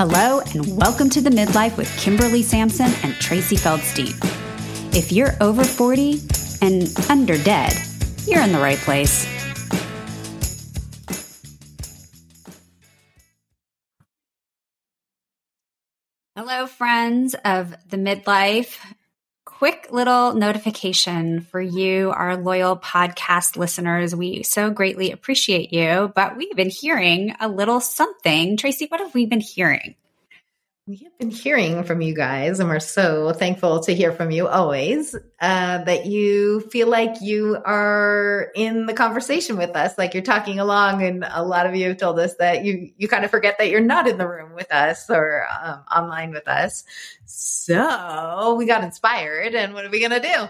Hello, and welcome to the Midlife with Kimberly Sampson and Tracy Feldstein. If you're over 40 and under dead, you're in the right place. Hello, friends of the Midlife quick little notification for you, our loyal podcast listeners. We so greatly appreciate you, but we've been hearing a little something. Tracy, what have we been hearing? We have been hearing from you guys, and we're so thankful to hear from you always. Uh, that you feel like you are in the conversation with us, like you're talking along. And a lot of you have told us that you you kind of forget that you're not in the room with us or um, online with us. So we got inspired, and what are we gonna do?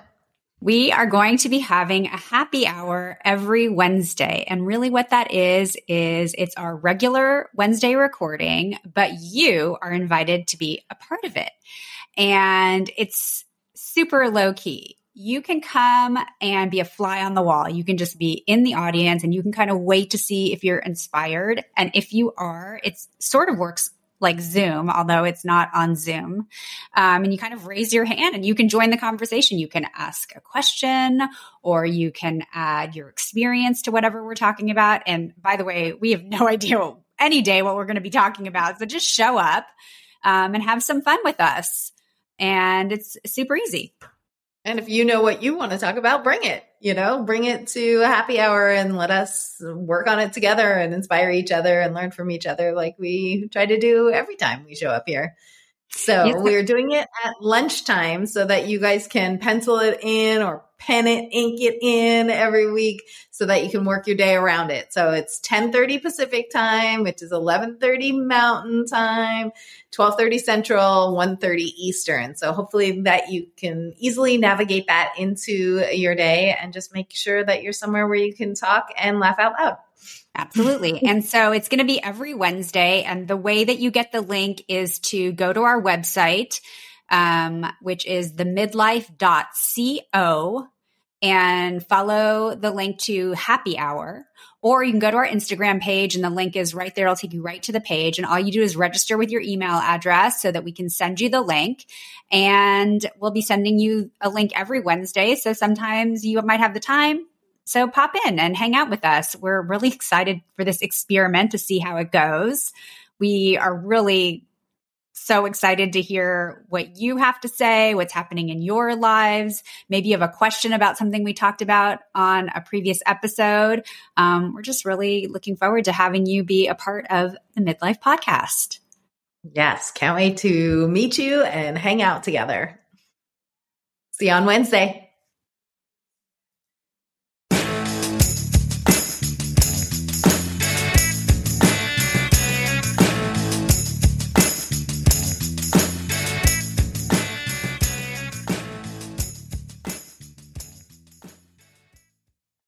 We are going to be having a happy hour every Wednesday. And really what that is, is it's our regular Wednesday recording, but you are invited to be a part of it. And it's super low key. You can come and be a fly on the wall. You can just be in the audience and you can kind of wait to see if you're inspired. And if you are, it sort of works like Zoom, although it's not on Zoom. Um, and you kind of raise your hand and you can join the conversation. You can ask a question or you can add your experience to whatever we're talking about. And by the way, we have no idea any day what we're going to be talking about. So just show up um, and have some fun with us. And it's super easy. And if you know what you want to talk about, bring it, you know, bring it to a happy hour and let us work on it together and inspire each other and learn from each other like we try to do every time we show up here. So yes. we're doing it at lunchtime so that you guys can pencil it in or pen it, ink it in every week so that you can work your day around it. So it's 10:30 Pacific time, which is 11:30 Mountain time, 12:30 Central, 1:30 Eastern. So hopefully that you can easily navigate that into your day and just make sure that you're somewhere where you can talk and laugh out loud. Absolutely. and so it's going to be every Wednesday. And the way that you get the link is to go to our website, um, which is the midlife.co and follow the link to happy hour. Or you can go to our Instagram page and the link is right there. It'll take you right to the page. And all you do is register with your email address so that we can send you the link. And we'll be sending you a link every Wednesday. So sometimes you might have the time, so pop in and hang out with us. We're really excited for this experiment to see how it goes. We are really so excited to hear what you have to say, what's happening in your lives. Maybe you have a question about something we talked about on a previous episode. Um, we're just really looking forward to having you be a part of the Midlife Podcast. Yes, can't wait to meet you and hang out together. See you on Wednesday.